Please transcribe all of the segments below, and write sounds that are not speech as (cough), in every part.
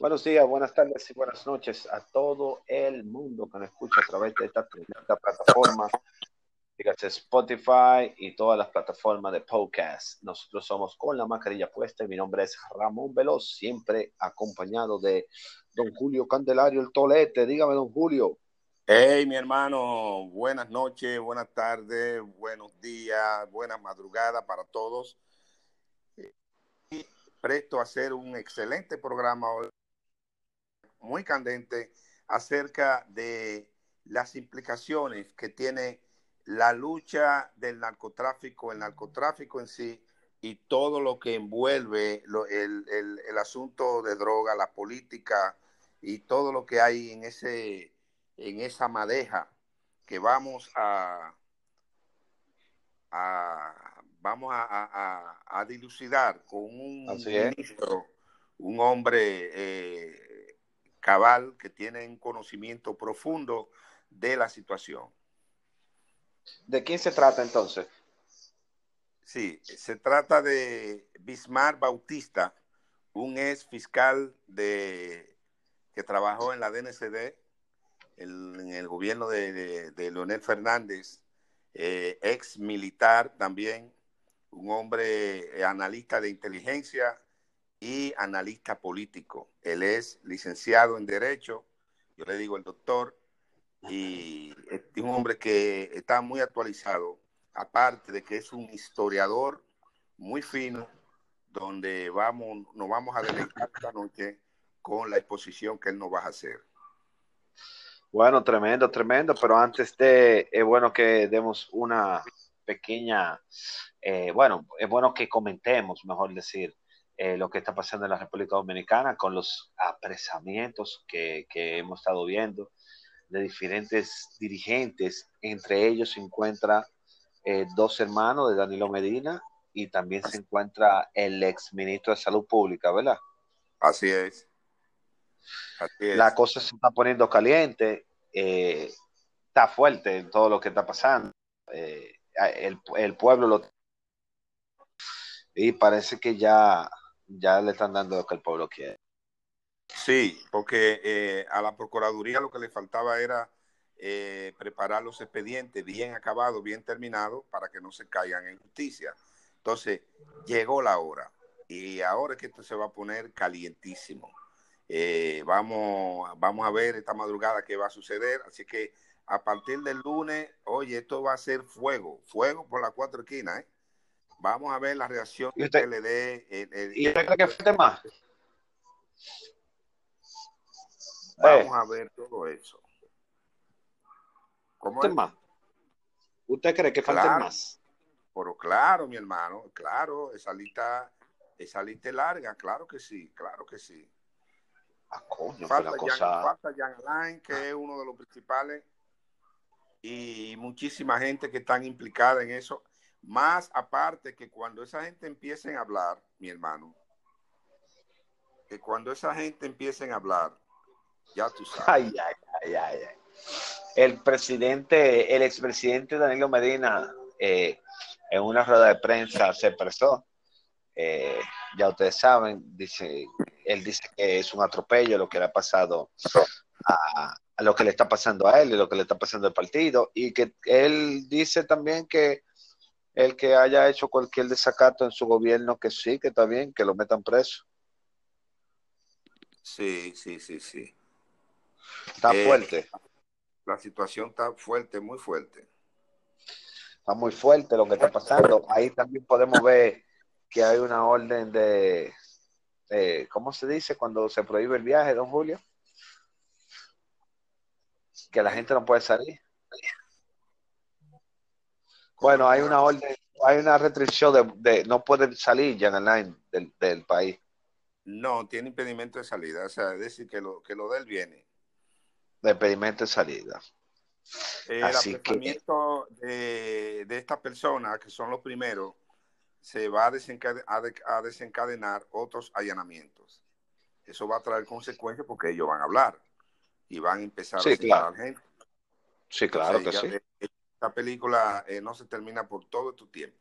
Buenos días, buenas tardes y buenas noches a todo el mundo que nos escucha a través de esta, esta plataforma, dígase Spotify y todas las plataformas de podcast. Nosotros somos con la mascarilla puesta y mi nombre es Ramón Veloz, siempre acompañado de don Julio Candelario, el tolete. Dígame, don Julio. Hey, mi hermano, buenas noches, buenas tardes, buenos días, buenas madrugadas para todos. Y presto a hacer un excelente programa hoy muy candente acerca de las implicaciones que tiene la lucha del narcotráfico, el narcotráfico en sí y todo lo que envuelve el, asunto de droga, la política y todo lo que hay en, ese, en esa madeja que vamos a, vamos a, dilucidar con un ministro, un hombre eh, cabal, que tienen conocimiento profundo de la situación. ¿De quién se trata entonces? Sí, se trata de Bismarck Bautista, un ex fiscal de, que trabajó en la DNCD, en el gobierno de, Leonel Fernández, eh, ex militar también, un hombre analista de inteligencia y analista político. Él es licenciado en Derecho, yo le digo el doctor, y es un hombre que está muy actualizado, aparte de que es un historiador muy fino, donde vamos, nos vamos a deleitar esta noche con la exposición que él nos va a hacer. Bueno, tremendo, tremendo, pero antes de, es bueno que demos una pequeña, eh, bueno, es bueno que comentemos, mejor decir, eh, lo que está pasando en la República Dominicana con los apresamientos que, hemos estado viendo de diferentes dirigentes. Entre ellos se encuentra eh, dos hermanos de Danilo Medina y también se encuentra el ex ministro de Salud Pública, ¿verdad? Así es. La cosa se está poniendo caliente, eh, está fuerte en todo lo que está pasando. el, el pueblo lo y parece que ya ya le están dando lo que el pueblo quiere. Sí, porque eh, a la Procuraduría lo que le faltaba era eh, preparar los expedientes bien acabados, bien terminados, para que no se caigan en justicia. Entonces, llegó la hora y ahora es que esto se va a poner calientísimo. Eh, vamos, vamos a ver esta madrugada qué va a suceder. Así que a partir del lunes, oye, esto va a ser fuego, fuego por las cuatro esquinas. ¿eh? Vamos a ver la reacción que le dé. ¿Y usted cree que falte más? Vamos a ver todo eso. ¿Cómo es? más? ¿Usted cree que falte más? Pero claro, mi hermano, claro, esa lista, esa lista es larga, claro que sí, claro que sí. Ah, coño, falta, cosa... falta Jan Alain, que es uno de los principales, y muchísima gente que están implicada en eso. Más aparte que cuando esa gente empiecen a hablar, mi hermano, que cuando esa gente empiecen a hablar, ya tú sabes. Ay, ay, ay. El presidente, el expresidente Danilo Medina, eh, en una rueda de prensa se expresó. Eh, ya ustedes saben, dice, él dice que es un atropello lo que le ha pasado a, a, lo que le está pasando a él y lo que le está pasando al partido, y que él dice también que el que haya hecho cualquier desacato en su gobierno, que sí, que está bien, que lo metan preso. Sí, sí, sí, sí. Está eh, fuerte. La situación está fuerte, muy fuerte. Está muy fuerte lo que está pasando. Ahí también podemos ver que hay una orden de, ¿cómo se dice cuando se prohíbe el viaje, don Julio? Que la gente no puede salir. Bueno, hay una orden, hay una restricción de, no pueden salir ya online del, del, país. No, tiene impedimento de salida, o sea, es decir, que lo, que lo de él viene. De impedimento de salida. El Así que... de, de estas personas, que son los primeros, se va a desencadenar, a desencadenar otros allanamientos. Eso va a traer consecuencias porque ellos van a hablar y van a empezar a claro. gente. Sí, claro que sí. Esta película eh, no se termina por todo tu tiempo.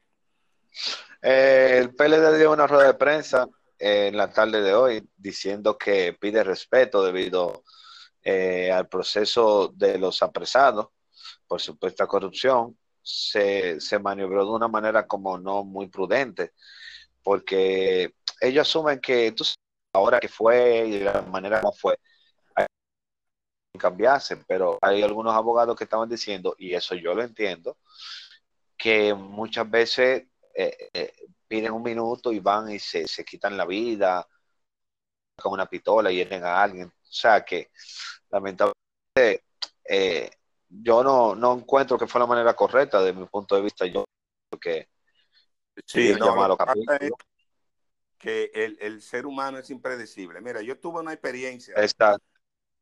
Eh, el PLD dio una rueda de prensa en la tarde de hoy diciendo que pide respeto debido eh, al proceso de los apresados por supuesta corrupción, se, se maniobró de una manera como no muy prudente, porque ellos asumen que tú ahora que fue y la manera como fue, cambiarse, pero hay algunos abogados que estaban diciendo, y eso yo lo entiendo, que muchas veces eh, eh, piden un minuto y van y se, se, quitan la vida con una pistola y hieren a alguien. O sea que lamentablemente eh, yo no, no encuentro que fue la manera correcta de mi punto de vista. Yo que sí, no, que el, el, ser humano es impredecible. Mira, yo tuve una experiencia.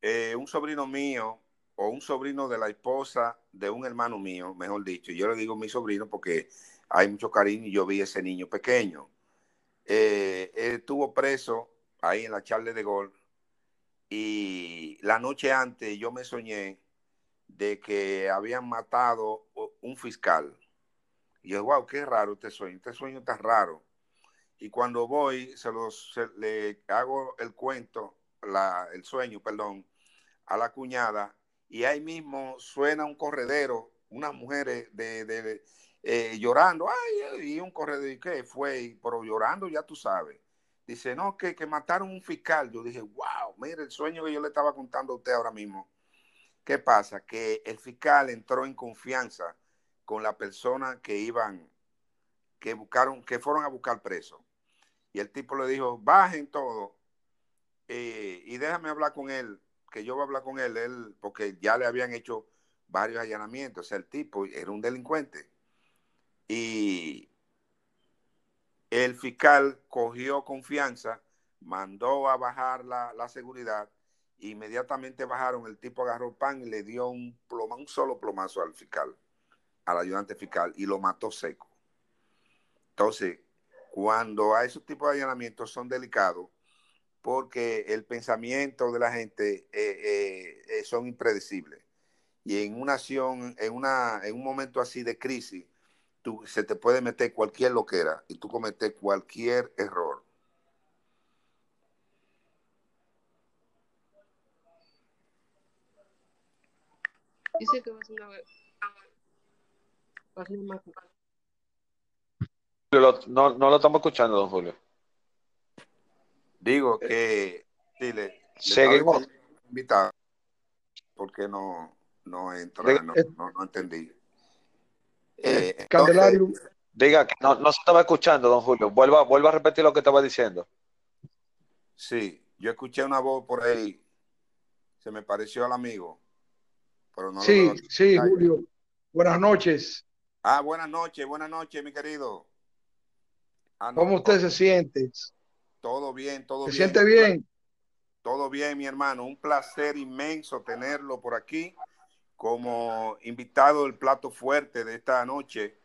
Eh, un sobrino mío o un sobrino de la esposa de un hermano mío, mejor dicho, yo le digo mi sobrino porque hay mucho cariño y yo vi ese niño pequeño. Eh, él estuvo preso ahí en la Charle de Gol y la noche antes yo me soñé de que habían matado un fiscal. Y yo, wow, qué raro este sueño, este sueño está raro. Y cuando voy, se, los, le hago el cuento, el sueño, perdón, a la cuñada, y ahí mismo suena un corredero, unas mujeres de, de eh, llorando, ay, y un corredero, ¿y qué fue? Pero llorando, ya tú sabes. Dice, no, que, que mataron un fiscal. Yo dije, wow, mire el sueño que yo le estaba contando a usted ahora mismo. ¿Qué pasa? Que el fiscal entró en confianza con la persona que iban, que buscaron, que fueron a buscar preso. Y el tipo le dijo, bajen todo eh, y déjame hablar con él, que yo voy a hablar con él, él, porque ya le habían hecho varios allanamientos. O sea, el tipo era un delincuente. Y el fiscal cogió confianza, mandó a bajar la, la seguridad Inmediatamente bajaron, el tipo agarró pan y le dio un, ploma, un solo plomazo al fiscal, al ayudante fiscal, y lo mató seco. Entonces, cuando a esos tipos de allanamientos son delicados, porque el pensamiento de la gente eh, eh, eh, son impredecibles. Y en una acción, en, una, en un momento así de crisis, tú, se te puede meter cualquier loquera y tú cometes cualquier error. Dice que va a ser una... No, no lo estamos escuchando, don Julio. Digo que dile, seguimos invitado porque no no entra, no, no, no entendí. Eh, eh Candelario. diga que no, no, se estaba escuchando, don Julio. Vuelva, vuelva a repetir lo que estaba diciendo. Sí, yo escuché una voz por ahí. Se me pareció al amigo sí, sí, Julio. Buenas noches. Ah, buenas noches, buenas noches, mi querido. Ah, ¿Cómo usted se siente? Todo bien, todo bien. ¿Se siente bien? Todo bien, mi hermano. Un placer inmenso tenerlo por aquí como invitado del plato fuerte de esta noche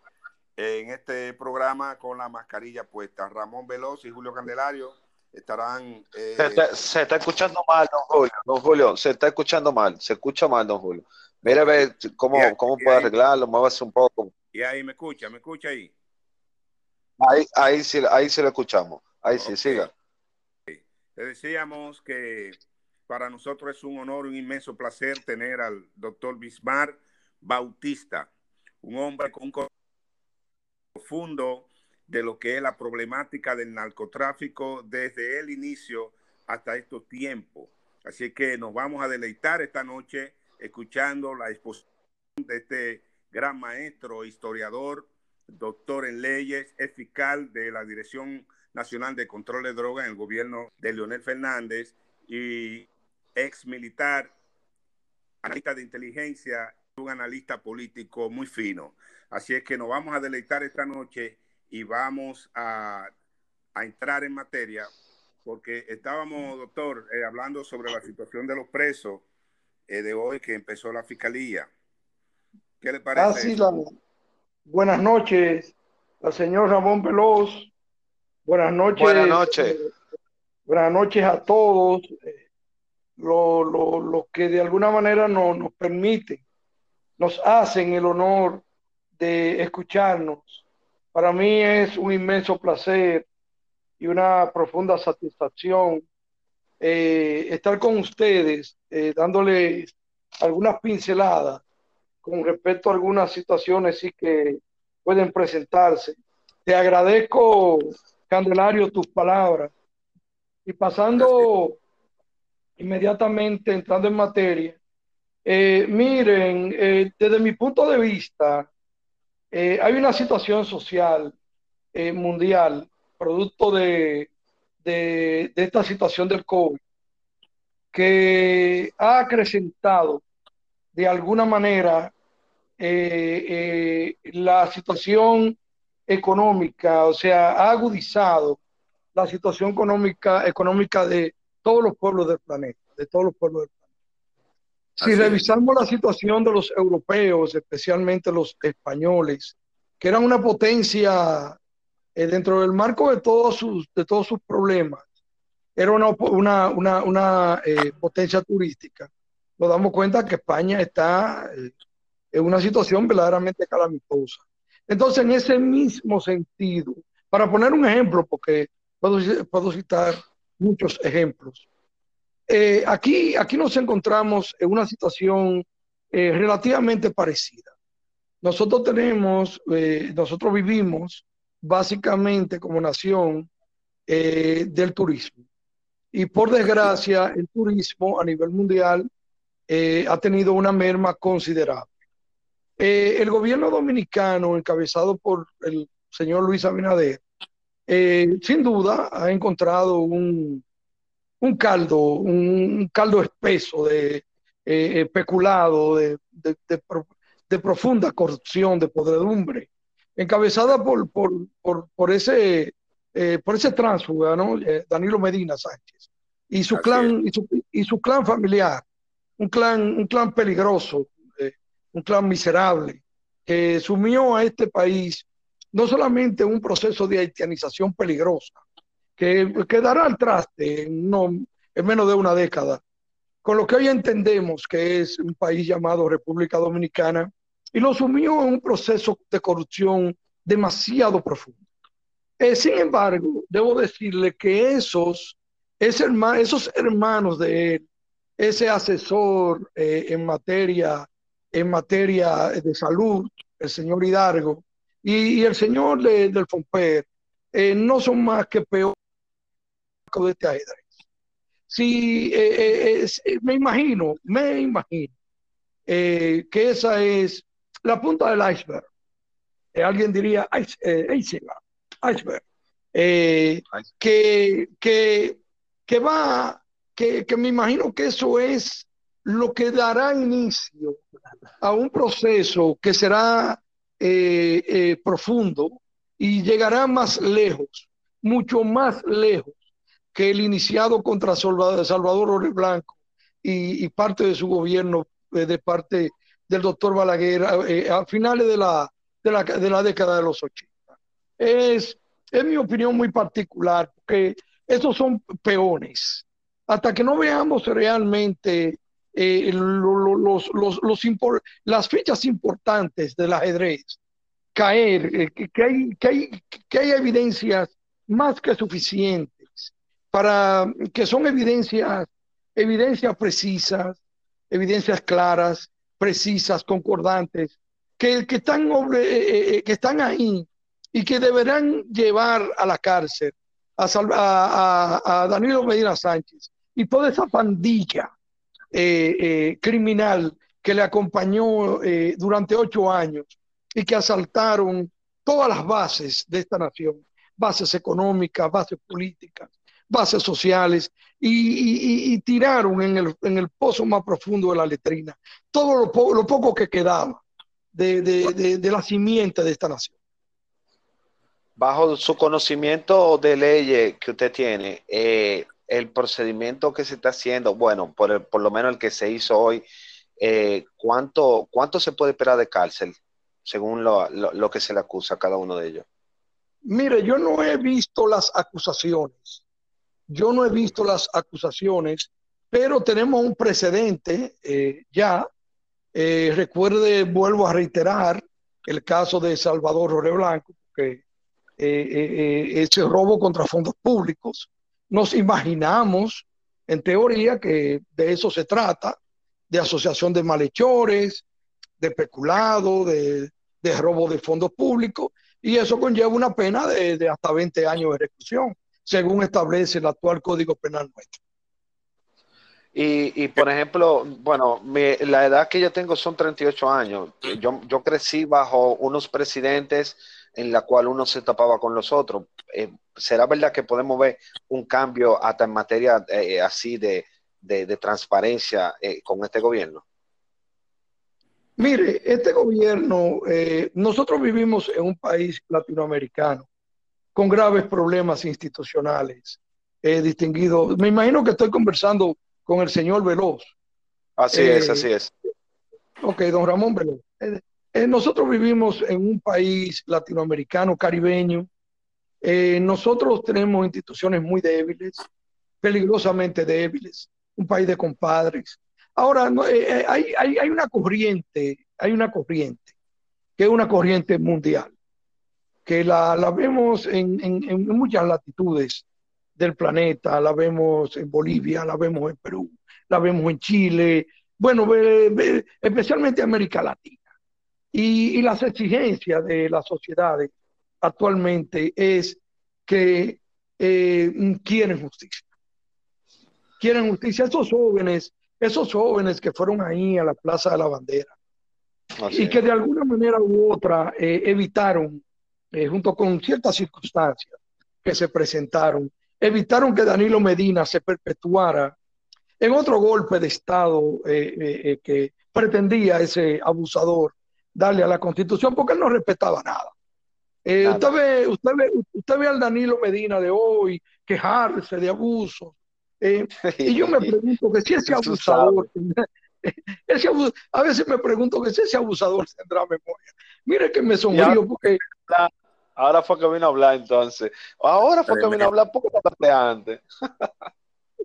en este programa con la mascarilla puesta. Ramón Veloz y Julio Candelario estarán... Eh, se, está, escuchando mal, don Julio. Don Julio, se está escuchando mal. Se escucha mal, don Julio. Mira a ver cómo, cómo puede arreglarlo, muévase un poco. Y ahí me escucha, me escucha ahí. Ahí, ahí, sí, ahí sí lo escuchamos. Ahí sí, siga. Le decíamos que para nosotros es un honor, un inmenso placer tener al doctor Bismar Bautista, un hombre con un profundo de lo que es la problemática del narcotráfico desde el inicio hasta estos tiempos. Así que nos vamos a deleitar esta noche escuchando la exposición de este gran maestro, historiador, doctor en leyes, es fiscal de la Dirección Nacional de Control de Drogas en el gobierno de Leonel Fernández y ex militar, analista de inteligencia, un analista político muy fino. Así es que nos vamos a deleitar esta noche y vamos a, entrar en materia porque estábamos, doctor, eh, hablando sobre la situación de los presos eh, de hoy que empezó la fiscalía. ¿Qué le parece? Ah, buenas noches, al señor Ramón Veloz. Buenas noches. Buenas noches. buenas noches a todos. Los lo, que de alguna manera no, nos permiten, nos hacen el honor de escucharnos para mí es un inmenso placer y una profunda satisfacción eh, estar con ustedes, eh, dándoles algunas pinceladas con respecto a algunas situaciones sí que pueden presentarse. Te agradezco, Candelario, tus palabras. Y pasando inmediatamente, entrando en materia, eh, miren, desde mi punto de vista, hay una situación social mundial producto de, de, esta situación del COVID, que ha acrecentado de alguna manera eh, eh, la situación económica, o sea, ha agudizado la situación económica, económica de todos los pueblos del planeta, de todos los pueblos del planeta. Si revisamos la situación de los europeos, especialmente los españoles, que eran una potencia eh, dentro del marco de todos sus, de todos sus problemas, era una, una, una, una eh, potencia turística. Nos damos cuenta que España está eh, en una situación verdaderamente calamitosa. Entonces, en ese mismo sentido, para poner un ejemplo, porque puedo, citar muchos ejemplos, aquí, aquí nos encontramos en una situación relativamente parecida. Nosotros tenemos, nosotros vivimos básicamente como nación eh, del turismo. Y por desgracia, el turismo a nivel mundial eh, ha tenido una merma considerable. Eh, el gobierno dominicano, encabezado por el señor Luis Abinader, sin duda ha encontrado un, un caldo, un, caldo espeso de especulado, de, de, de, profunda corrupción, de podredumbre, encabezada por, por, por, por ese, eh, por ese tránsfuga, ¿no? Eh, Danilo Medina Sánchez, y su, clan, y su, y, su, clan familiar, un clan, un clan peligroso, eh, un clan miserable, que sumió a este país no solamente un proceso de haitianización peligrosa, que, quedará al traste en, no, en menos de una década, con lo que hoy entendemos que es un país llamado República Dominicana, y lo sumió en un proceso de corrupción demasiado profundo. Eh, sin embargo, debo decirle que esos, esos hermanos de ese asesor eh, en, materia, en materia de salud, el señor Hidalgo, y, el señor del FOMPER, eh, no son más que peor de este ajedrez. Si, me imagino, me imagino que esa es la punta del iceberg. Eh, alguien diría eh, iceberg, eh, que, que, que va, que, que me imagino que eso es lo que dará inicio a un proceso que será profundo y llegará más lejos, mucho más lejos que el iniciado contra Salvador, Salvador Blanco y, y, parte de su gobierno de parte del doctor Balaguer eh, a finales de la, de la, de, la, década de los 80. Es, es mi opinión muy particular, porque esos son peones. Hasta que no veamos realmente eh, los, los, los las fichas importantes del ajedrez caer, eh, que, hay, que, hay, que hay evidencias más que suficientes para que son evidencias, evidencias precisas, evidencias claras precisas, concordantes, que, que, están, eh, eh, eh, que están ahí y que deberán llevar a la cárcel a, a, a Danilo Medina Sánchez y toda esa pandilla criminal que le acompañó durante ocho años y que asaltaron todas las bases de esta nación, bases económicas, bases políticas, bases sociales, y, tiraron en el, en el, pozo más profundo de la letrina todo lo, lo poco que quedaba de, de, de, la simiente de esta nación. Bajo su conocimiento de leyes que usted tiene, eh, el procedimiento que se está haciendo, bueno, por, por lo menos el que se hizo hoy, eh, ¿cuánto, ¿cuánto se puede esperar de cárcel según lo, lo, que se le acusa a cada uno de ellos? Mire, yo no he visto las acusaciones yo no he visto las acusaciones, pero tenemos un precedente eh, ya. Eh, recuerde, vuelvo a reiterar el caso de Salvador Blanco, que ese robo contra fondos públicos. Nos imaginamos, en teoría, que de eso se trata, de asociación de malhechores, de peculado, de, robo de fondos públicos, y eso conlleva una pena de, hasta 20 años de reclusión, según establece el actual Código Penal nuestro. Y, por ejemplo, bueno, la edad que yo tengo son 38 años. Yo, yo crecí bajo unos presidentes en la cual uno se tapaba con los otros. Eh, ¿Será verdad que podemos ver un cambio hasta en materia eh, así de, transparencia eh, con este gobierno? Mire, este gobierno, nosotros vivimos en un país latinoamericano con graves problemas institucionales, eh, distinguido. Me imagino que estoy conversando con el señor Veloz. Así es, así es. Ok, don Ramón Veloz. nosotros vivimos en un país latinoamericano, caribeño. Nosotros tenemos instituciones muy débiles, peligrosamente débiles, un país de compadres Ahora, eh, eh, hay, una corriente, hay una corriente, que es una corriente mundial, que la, vemos en, muchas latitudes del planeta, la vemos en Bolivia, la vemos en Perú, la vemos en Chile, bueno, especialmente América Latina. Y, las exigencias de las sociedades actualmente es que eh, quieren justicia. Quieren justicia. Esos jóvenes esos jóvenes que fueron ahí a la Plaza de la Bandera y que de alguna manera u otra eh, evitaron, eh, junto con ciertas circunstancias que se presentaron, evitaron que Danilo Medina se perpetuara en otro golpe de Estado que pretendía ese abusador darle a la Constitución porque él no respetaba nada. Usted, ve, usted, ve, usted ve al Danilo Medina de hoy quejarse de abusos, eh, (laughs) y yo me pregunto que si ese abusador, (laughs) a veces me pregunto que si ese abusador tendrá memoria. Mire que me sonrío porque... Ahora fue que vino a hablar entonces. Ahora fue que vino a hablar poco antes.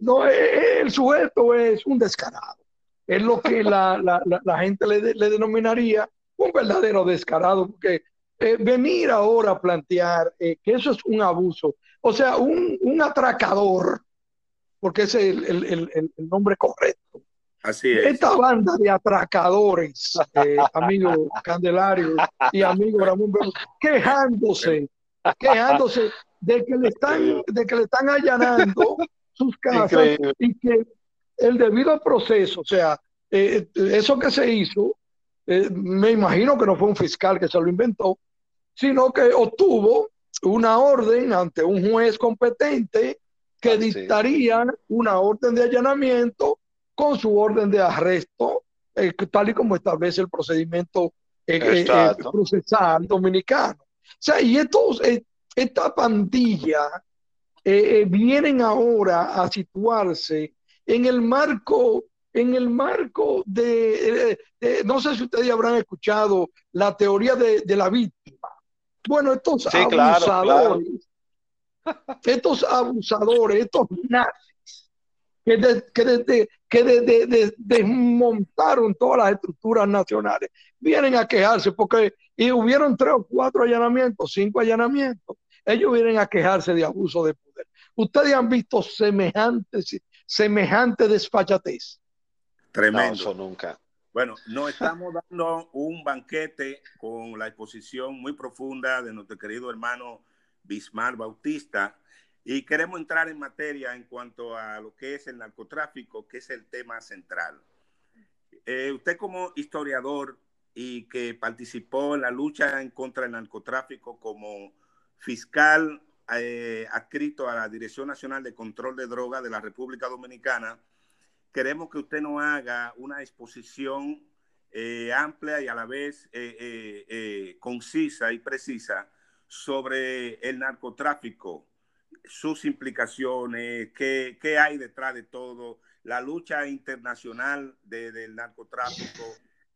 no, eh, eh, el sujeto es un descarado. Es lo que la, la, la, gente le, le, denominaría un verdadero descarado, porque venir ahora a plantear que eso es un abuso, o sea, un, un atracador, porque ese es el, nombre correcto. Así es. Esta banda de atracadores, eh, amigo Candelario y amigo Ramón quejándose, quejándose de que le están, de que le están allanando sus casas y que el debido proceso, o sea, eh, eso que se hizo, eh, me imagino que no fue un fiscal que se lo inventó, sino que obtuvo una orden ante un juez competente que dictarían una orden de allanamiento con su orden de arresto, eh, tal y como establece el procedimiento eh, procesal dominicano. O sea, y estos, esta pandilla vienen ahora a situarse en el marco, en el marco de, no sé si ustedes habrán escuchado la teoría de, la víctima. Bueno, estos sí, abusadores estos abusadores, estos nazis, que, que, desmontaron todas las estructuras nacionales, vienen a quejarse porque y hubieron tres o cuatro allanamientos, cinco allanamientos. Ellos vienen a quejarse de abuso de poder. Ustedes han visto semejantes, semejante desfachatez. Tremendo. nunca. Bueno, nos estamos dando un banquete con la exposición muy profunda de nuestro querido hermano Bismar Bautista. Y queremos entrar en materia en cuanto a lo que es el narcotráfico, que es el tema central. Eh, usted como historiador y que participó en la lucha en contra del narcotráfico como fiscal eh, adscrito a la Dirección Nacional de Control de Drogas de la República Dominicana, queremos que usted nos haga una exposición eh, amplia y a la vez concisa y precisa sobre el narcotráfico, sus implicaciones, qué, qué hay detrás de todo, la lucha internacional del narcotráfico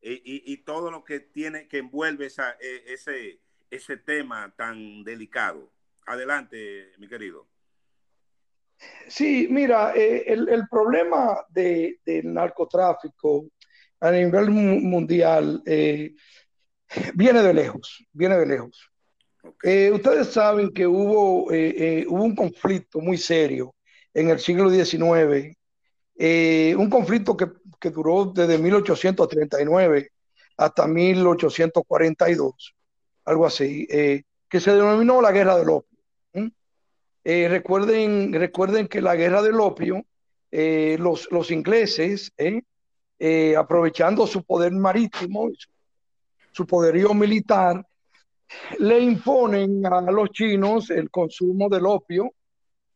y, y, todo lo que tiene que envuelve ese, ese tema tan delicado. Adelante, mi querido. Sí, mira, eh, el, el, problema de, del narcotráfico a nivel mundial eh, viene de lejos, viene de lejos. Eh, ustedes saben que hubo, hubo un conflicto muy serio en el siglo XIX, un conflicto que, que, duró desde 1839 hasta 1842, algo así, que se denominó la Guerra del Opio. Recuerden, recuerden que la Guerra del Opio, los, los ingleses, aprovechando su poder marítimo, su, su poderío militar, le imponen a los chinos el consumo del opio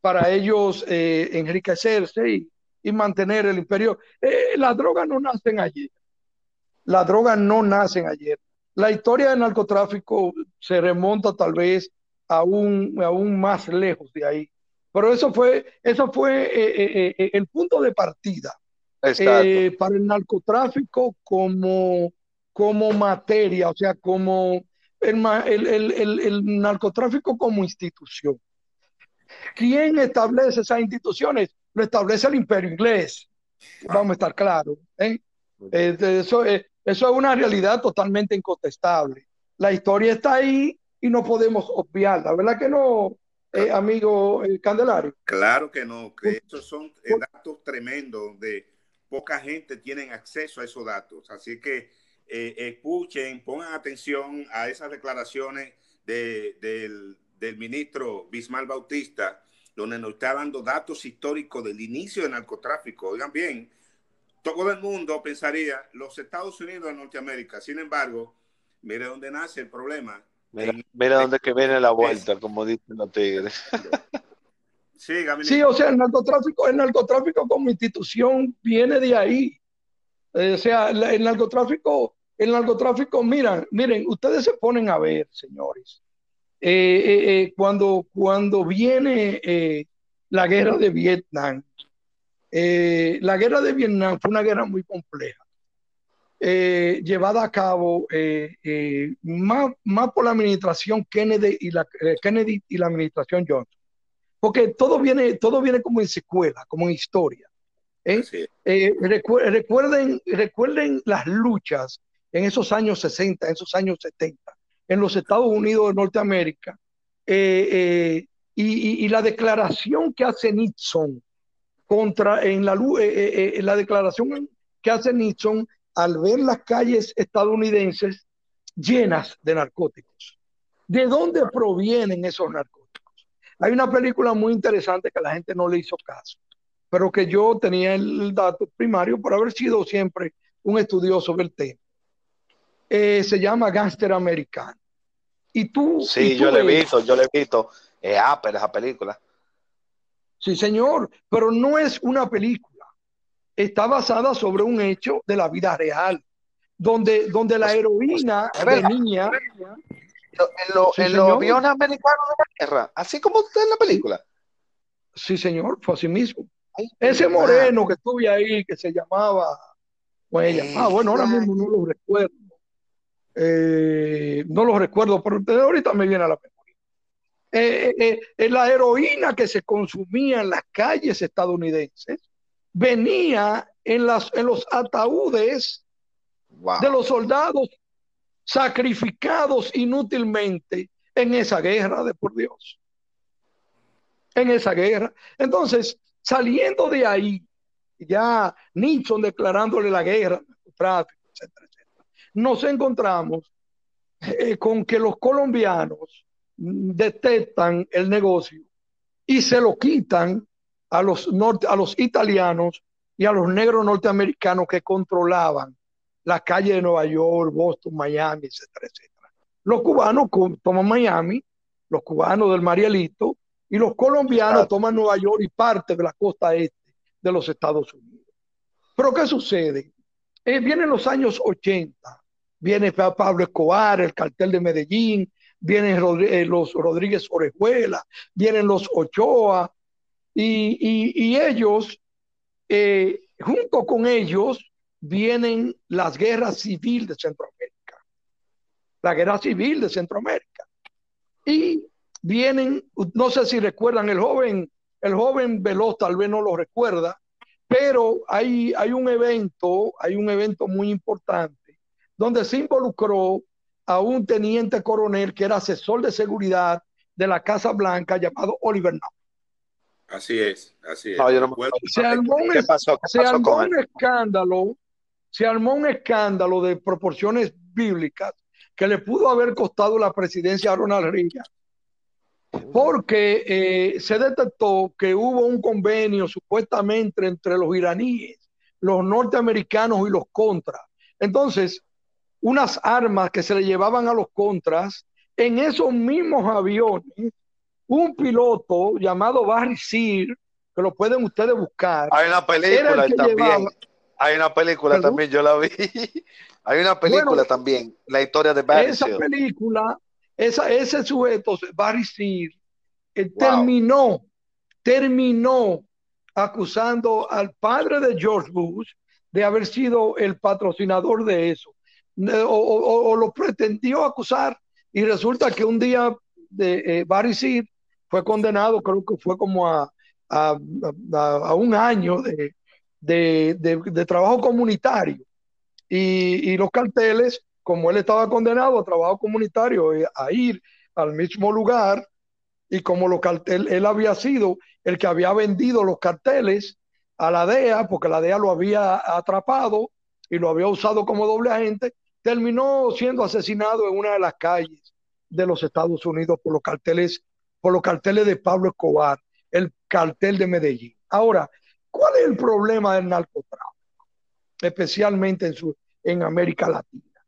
para ellos eh, enriquecerse y, mantener el imperio. Eh, las drogas no nacen ayer. Las drogas no nacen ayer. La historia del narcotráfico se remonta tal vez aún, aún más lejos de ahí. Pero eso fue, eso fue eh, el punto de partida para el narcotráfico como, como materia, o sea, como el, narcotráfico como institución. ¿Quién establece esas instituciones? Lo establece el imperio inglés. Vamos a estar claros. ¿eh? Eh, eso, eh, eso es una realidad totalmente incontestable. La historia está ahí y no podemos obviarla, ¿verdad que no, amigo Candelario? Claro que no, que esos son datos tremendos de poca gente tiene acceso a esos datos. Así que eh, escuchen, pongan atención a esas declaraciones del, ministro Bismal Bautista, donde nos está dando datos históricos del inicio del narcotráfico. Oigan bien, todo el mundo pensaría los Estados Unidos de Norteamérica. Sin embargo, mire dónde nace el problema. Mira, dónde que viene la vuelta, como dicen los tigres. Sí, sí, o sea, el narcotráfico, el narcotráfico como institución viene de ahí. Eh, o sea, el narcotráfico, el narcotráfico, miren, miren, ustedes se ponen a ver, señores, eh, eh, cuando, cuando viene la guerra de Vietnam, la guerra de Vietnam fue una guerra muy compleja, llevada a cabo más, más, por la administración Kennedy y la, Kennedy y la administración Johnson, porque todo viene, todo viene como en secuela, como en historia. ¿eh? Eh, recuerden, recuerden las luchas en esos años 60, en esos años 70, en los Estados Unidos de Norteamérica, eh, y, la declaración que hace Nixon contra, en la, la declaración que hace Nixon al ver las calles estadounidenses llenas de narcóticos. ¿De dónde provienen esos narcóticos? Hay una película muy interesante que la gente no le hizo caso pero que yo tenía el dato primario por haber sido siempre un estudioso del tema. Eh, se llama Gangster Americano. Y tú. Sí, yo le he visto, yo le he visto. Es pero esa película. Sí, señor, pero no es una película. Está basada sobre un hecho de la vida real, donde, donde la heroína venía. En, lo, en los aviones americanos de la guerra, así como usted en la película. Sí, señor, fue así mismo. Ese moreno que estuve ahí, que se llamaba, bueno, ah, bueno, ahora mismo no lo recuerdo. Eh, no lo recuerdo, pero ahorita me viene a la memoria. Eh, eh, la heroína que se consumía en las calles estadounidenses venía en, las, en los ataúdes de los soldados sacrificados inútilmente en esa guerra de por Dios. En esa guerra. Entonces, Saliendo de ahí, ya Nixon declarándole la guerra, tráfico, etcétera, etcétera, nos encontramos eh, con que los colombianos detectan el negocio y se lo quitan a los, a los italianos y a los negros norteamericanos que controlaban la calle de Nueva York, Boston, Miami, etcétera, etcétera. Los cubanos toman Miami, los cubanos del Marielito, y los colombianos toman Nueva York y parte de la costa este de los Estados Unidos. Pero ¿qué sucede? Eh, vienen los años 80, viene Pablo Escobar, el cartel de Medellín, vienen eh, los Rodríguez Orejuela, vienen los Ochoa, y, ellos, eh, junto con ellos, vienen las guerras civiles de Centroamérica, la guerra civil de Centroamérica. Y vienen, no sé si recuerdan, el joven, el joven Veloz tal vez no lo recuerda, pero hay, hay un evento, hay un evento muy importante donde se involucró a un teniente coronel que era asesor de seguridad de la Casa Blanca llamado Oliver North. Así es, así es. se armó un, se armó un escándalo, se armó un escándalo de proporciones bíblicas que le pudo haber costado la presidencia a Ronald Reagan, porque eh, se detectó que hubo un convenio supuestamente entre los iraníes, los norteamericanos y los contras. Entonces, unas armas que se le llevaban a los contras, en esos mismos aviones, un piloto llamado Barry Sear, que lo pueden ustedes buscar. Hay una película también. Hay una película también, yo la vi. (laughs) Hay una película también, la historia de Barry Esa película, esa, ese sujeto, Barry Sear, eh, terminó, terminó acusando al padre de George Bush de haber sido el patrocinador de eso. O, lo pretendió acusar y resulta que un día de, eh, Barry Seed fue condenado, creo que fue como a, a, un año de, de, trabajo comunitario. Y, y, los carteles, como él estaba condenado a trabajo comunitario, eh, a ir al mismo lugar, y como los carteles, él había sido el que había vendido los carteles a la DEA, porque la DEA lo había atrapado y lo había usado como doble agente, terminó siendo asesinado en una de las calles de los Estados Unidos por los carteles, por los carteles de Pablo Escobar, el cartel de Medellín. Ahora, ¿cuál es el problema del narcotráfico? Especialmente en, en América Latina.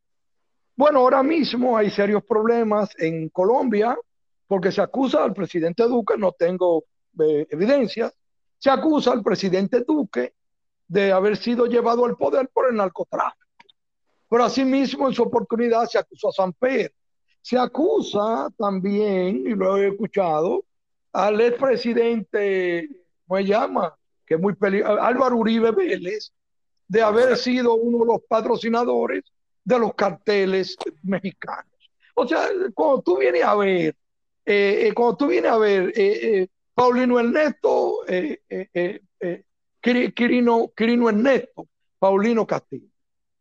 Bueno, ahora mismo hay serios problemas en Colombia porque se acusa al presidente Duque, no tengo eh, evidencias, se acusa al presidente Duque de haber sido llevado al poder por el narcotráfico. Pero asimismo, en su oportunidad, se acusó a San Pedro. Se acusa también, y lo he escuchado, al expresidente, ¿cómo se llama? Que es muy peligroso, Álvaro Uribe Vélez, de haber sido uno de los patrocinadores de los carteles mexicanos. O sea, cuando tú vienes a ver, eh, eh, cuando tú vienes a ver, eh, Paulino Ernesto, Quirino, Quirino Ernesto, Paulino Castillo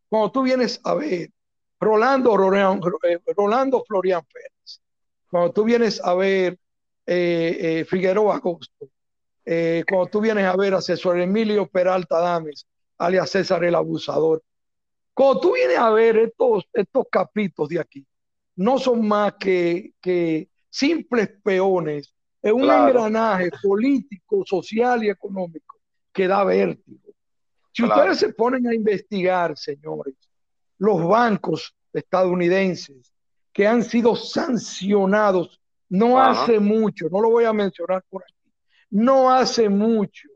cuando tú vienes a ver Rolando, eh, Rolando Florian Pérez, cuando tú vienes a ver eh, eh, Figueroa Agosto, cuando tú vienes a ver a César Emilio Peralta Dames, alias César el Abusador, cuando tú vienes a ver estos, estos capítulos de aquí, no son más que, que simples peones en un engranaje político, social y económico que da vértigo. Si ustedes se ponen a investigar, señores, los bancos estadounidenses que han sido sancionados no hace mucho, no lo voy a mencionar por aquí, no hace mucho,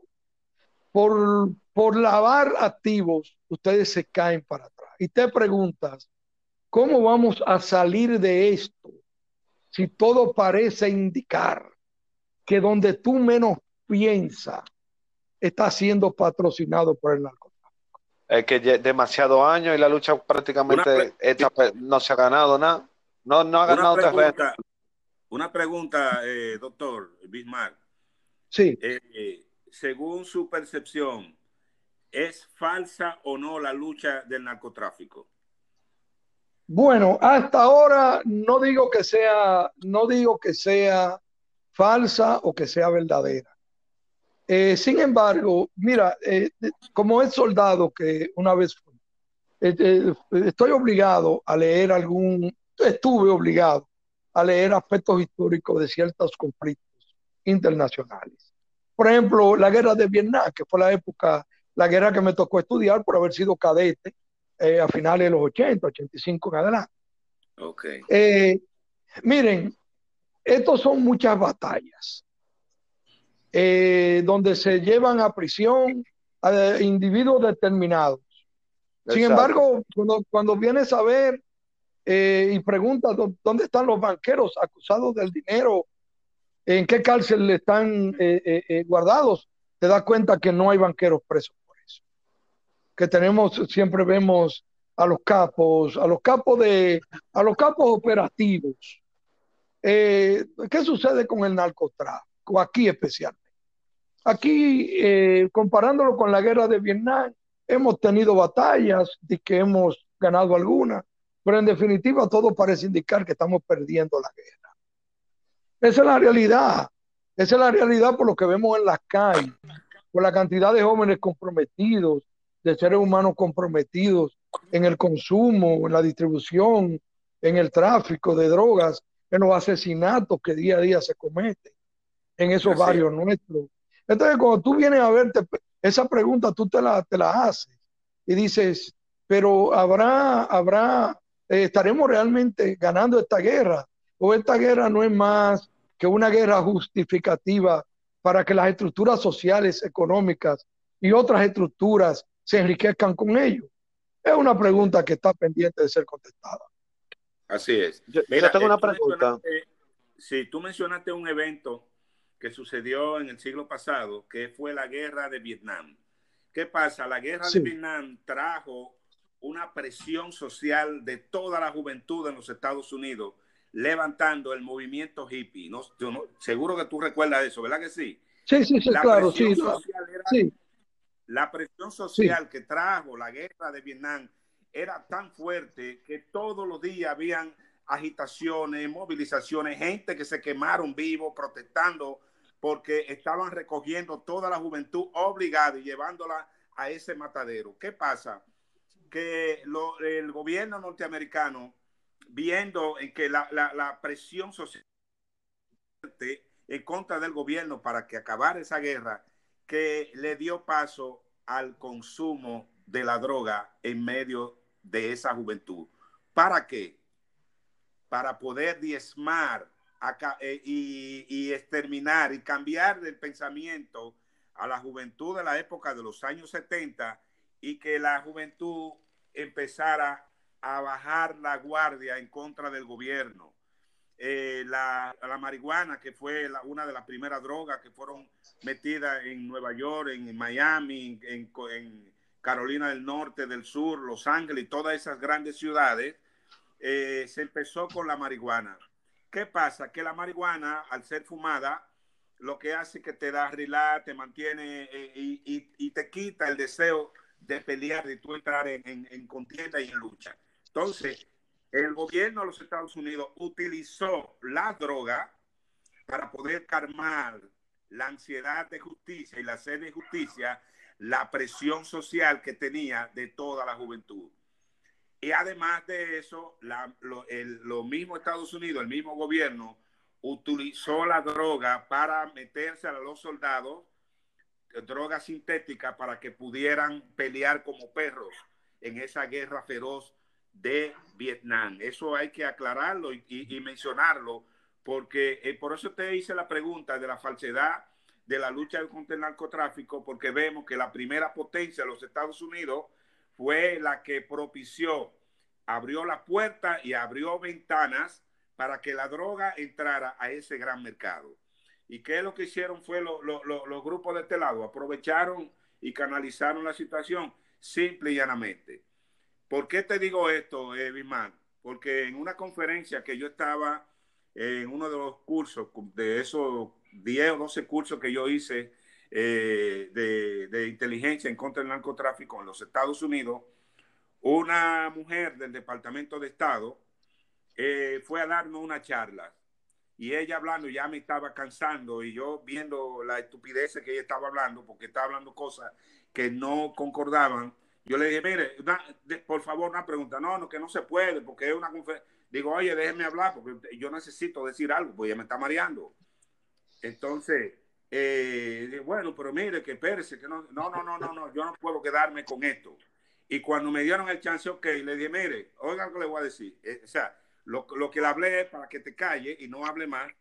por, por lavar activos, ustedes se caen para atrás. Y te preguntas, ¿cómo vamos a salir de esto si todo parece indicar que donde tú menos piensas, está siendo patrocinado por el narcotráfico. Es que demasiado años y la lucha prácticamente no se ha ganado nada. No, no ha ganado una pregunta, Una pregunta, eh, doctor Bismarck. Sí. Eh, según su percepción, ¿es falsa o no la lucha del narcotráfico? Bueno, hasta ahora no digo que sea, no digo que sea falsa o que sea verdadera. Eh, sin embargo, mira, eh, como es soldado que una vez fui, eh, estoy obligado a leer algún, estuve obligado a leer aspectos históricos de ciertos conflictos internacionales. Por ejemplo, la guerra de Vietnam, que fue la época, la guerra que me tocó estudiar por haber sido cadete a finales de los 80, 85 en adelante. Okay. miren, estos son muchas batallas eh, donde se llevan a prisión a individuos determinados. Sin embargo, cuando, vienes a ver eh, y preguntas dónde están los banqueros acusados del dinero, en qué cárcel están eh, guardados, te das cuenta que no hay banqueros presos por eso. Que tenemos, siempre vemos a los capos, a los capos de, a los capos operativos. ¿Qué sucede con el narcotráfico? Aquí especialmente. Aquí, eh, comparándolo con la guerra de Vietnam, hemos tenido batallas de que hemos ganado algunas, Pero en definitiva, todo parece indicar que estamos perdiendo la guerra. Esa es la realidad. Esa es la realidad por lo que vemos en las calles, por la cantidad de jóvenes comprometidos, de seres humanos comprometidos en el consumo, en la distribución, en el tráfico de drogas, en los asesinatos que día a día se cometen en esos barrios nuestros. Entonces, cuando tú vienes a verte, esa pregunta tú te la, te la haces y dices, pero habrá, habrá, eh, estaremos realmente ganando esta guerra o esta guerra no es más que una guerra justificativa para que las estructuras sociales, económicas y otras estructuras se enriquezcan con ello. Es una pregunta que está pendiente de ser contestada. Así es. Mira, tengo una eh, pregunta. Sí, tú mencionaste un evento que sucedió en el siglo pasado, que fue la guerra de Vietnam. ¿Qué pasa? La guerra de Vietnam trajo una presión social de toda la juventud en los Estados Unidos, levantando el movimiento hippie. No, seguro que tú recuerdas eso, ¿verdad que sí? Sí, sí, sí, claro, sí, sí. La presión social que trajo la guerra de Vietnam era tan fuerte que todos los días habían agitaciones, movilizaciones, gente que se quemaron vivos protestando porque estaban recogiendo toda la juventud obligada y llevándola a ese matadero. ¿Qué pasa? Que el gobierno norteamericano, viendo que la, presión social en contra del gobierno para que acabara esa guerra, que le dio paso al consumo de la droga en medio de esa juventud. ¿Para qué? Para poder diezmar eh, y, exterminar y cambiar el pensamiento a la juventud de la época de los años 70 y que la juventud empezara a bajar la guardia en contra del gobierno. Eh, la, marihuana, que fue una de las primeras drogas que fueron metidas en Nueva York, en Miami, en, Carolina del Norte, del Sur, Los Ángeles y todas esas grandes ciudades, eh, se empezó con la marihuana. ¿Qué pasa? Que la marihuana, al ser fumada, lo que hace es que te da relax, te mantiene eh, y, te quita el deseo de pelear, de tú entrar en, contienda y en lucha. Entonces, el gobierno de los Estados Unidos utilizó la droga para poder calmar la ansiedad de justicia y la sed de justicia, la presión social que tenía de toda la juventud. Y además de eso, lo, mismo Estados Unidos, el mismo gobierno, utilizó la droga para meterse a los soldados, droga sintética, para que pudieran pelear como perros en esa guerra feroz de Vietnam. Eso hay que aclararlo y, mencionarlo, porque eh, por eso te hice la pregunta de la falsedad de la lucha contra el narcotráfico, porque vemos que la primera potencia los Estados Unidos fue la que propició, abrió la puerta y abrió ventanas para que la droga entrara a ese gran mercado. ¿Y qué es lo que hicieron? Fue los grupos de este lado, aprovecharon y canalizaron la situación simple y llanamente. ¿Por qué te digo esto, eh, Porque en una conferencia que yo estaba en uno de los cursos, de esos 10 o 12 cursos que yo hice eh, de, inteligencia en contra del narcotráfico en los Estados Unidos, una mujer del Departamento de Estado eh, fue a darnos una charla y ella hablando ya me estaba cansando y yo viendo la estupidez que ella estaba hablando, porque estaba hablando cosas que no concordaban, yo le dije, mire, por favor, una pregunta, no, no, que no se puede, porque es una conferencia. Digo, oye, déjeme hablar, porque yo necesito decir algo, porque ya me está mareando. Entonces, eh, bueno, pero mire, que espérese, que no, no, no, no, no, no, yo no puedo quedarme con esto. Y cuando me dieron el chance, ok, le dije, mire, oiga lo que le voy a decir. Eh, o sea, lo, lo, que le hablé es para que te calle y no hable más.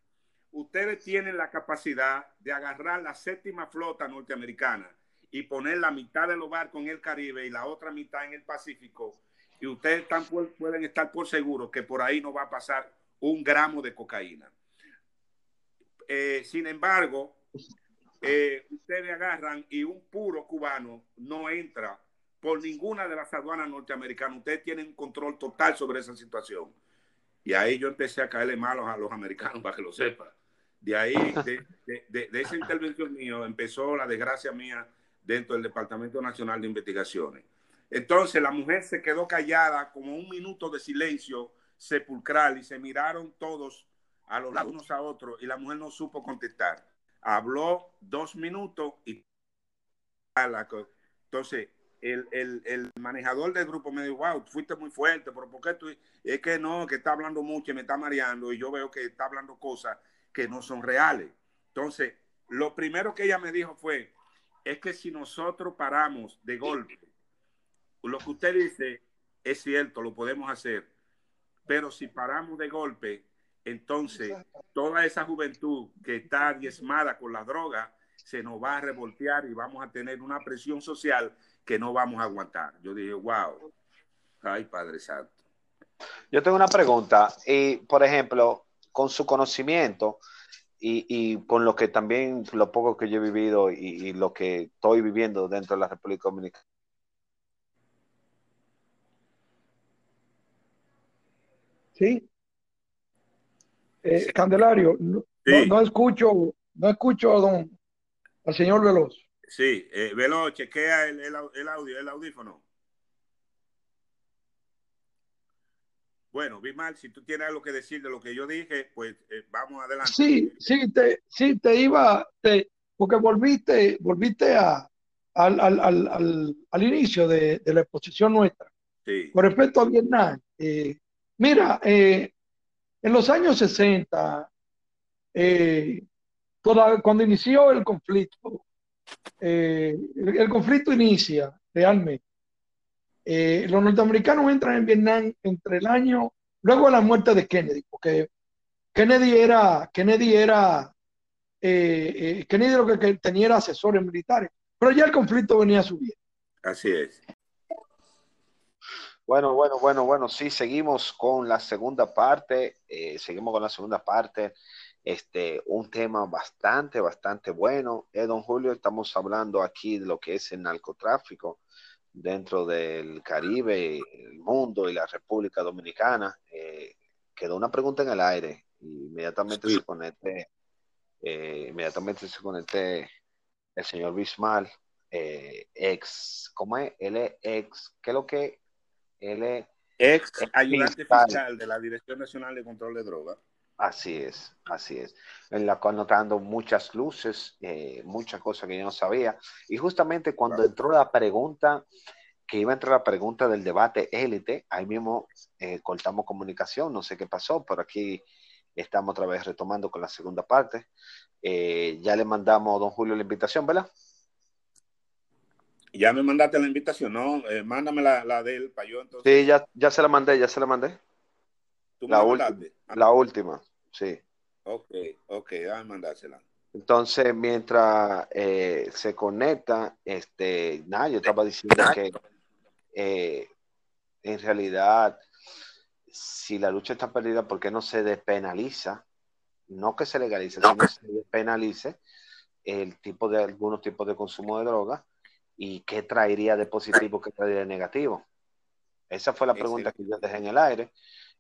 Ustedes tienen la capacidad de agarrar la séptima flota norteamericana y poner la mitad del hogar con el Caribe y la otra mitad en el Pacífico. Y ustedes pueden estar por seguro que por ahí no va a pasar un gramo de cocaína. Eh, sin embargo, eh, ustedes agarran y un puro cubano no entra por ninguna de las aduanas norteamericanas. Ustedes tienen control total sobre esa situación. Y ahí yo empecé a caerle malos a los americanos para que lo sepan. De ahí, de, esa intervención mía, empezó la desgracia mía dentro del Departamento Nacional de Investigaciones. Entonces la mujer se quedó callada como un minuto de silencio sepulcral y se miraron todos a los lados unos a otros y la mujer no supo contestar. Habló dos minutos y entonces el, el, manejador del grupo me dijo, wow, fuiste muy fuerte, pero ¿por qué tú? Es que no, que está hablando mucho y me está mareando y yo veo que está hablando cosas que no son reales. Entonces, lo primero que ella me dijo fue, es que si nosotros paramos de golpe, lo que usted dice es cierto, lo podemos hacer, pero si paramos de golpe, entonces toda esa juventud que está diezmada con la droga se nos va a revoltear y vamos a tener una presión social que no vamos a aguantar. Yo dije, wow, ay Padre Santo. Yo tengo una pregunta, y por ejemplo, con su conocimiento y, con lo que también, lo poco que yo he vivido y, lo que estoy viviendo dentro de la República Dominicana. Sí. Eh, Candelario, no, escucho, no escucho a don, al señor Veloz. Sí, eh, Veloz, chequea el, el, audio, el audífono. Bueno, Bimal, si tú tienes algo que decir de lo que yo dije, pues eh, vamos adelante. Sí, sí, te, sí, te iba, te, porque volviste, volviste a, al, al, al, al inicio de, de, la exposición nuestra. Sí. Con respecto a Vietnam, eh, mira, eh, en los años 60, eh, toda, cuando inició el conflicto, eh, el, conflicto inicia realmente eh, los norteamericanos entran en Vietnam entre el año, luego de la muerte de Kennedy, porque Kennedy era, Kennedy era, eh, eh, Kennedy lo que, tenía era asesores militares, pero ya el conflicto venía subiendo. Así es. Bueno, bueno, bueno, bueno, sí, seguimos con la segunda parte, seguimos con la segunda parte, este, un tema bastante, bastante bueno. don Julio, estamos hablando aquí de lo que es el narcotráfico dentro del Caribe, el mundo y la República Dominicana. Eh, quedó una pregunta en el aire. Inmediatamente se conecte, eh, inmediatamente se conecte el señor Bismal, eh, ex, ¿cómo es? Él es ex, ¿qué es lo que? Él es ex ayudante fiscal de la Dirección Nacional de Control de Drogas. Así es, así es. En la cual notando muchas luces, eh, muchas cosas que yo no sabía. Y justamente cuando entró la pregunta, que iba a entrar la pregunta del debate élite, ahí mismo eh, cortamos comunicación, no sé qué pasó, pero aquí estamos otra vez retomando con la segunda parte. Eh, ya le mandamos a don Julio la invitación, ¿verdad? Ya me mandaste la invitación, ¿no? mándame la, la de él para yo entonces. Sí, ya, ya se la mandé, ya se la mandé. La, la, última, sí. Ok, ok, a mandársela. Entonces, mientras eh, se conecta, este, nada, yo estaba diciendo que eh, en realidad, si la lucha está perdida, ¿por qué no se despenaliza? No que se legalice, sino que se despenalice el tipo de algunos tipos de consumo de droga y qué traería de positivo, qué traería de negativo. Esa fue la pregunta que yo dejé en el aire.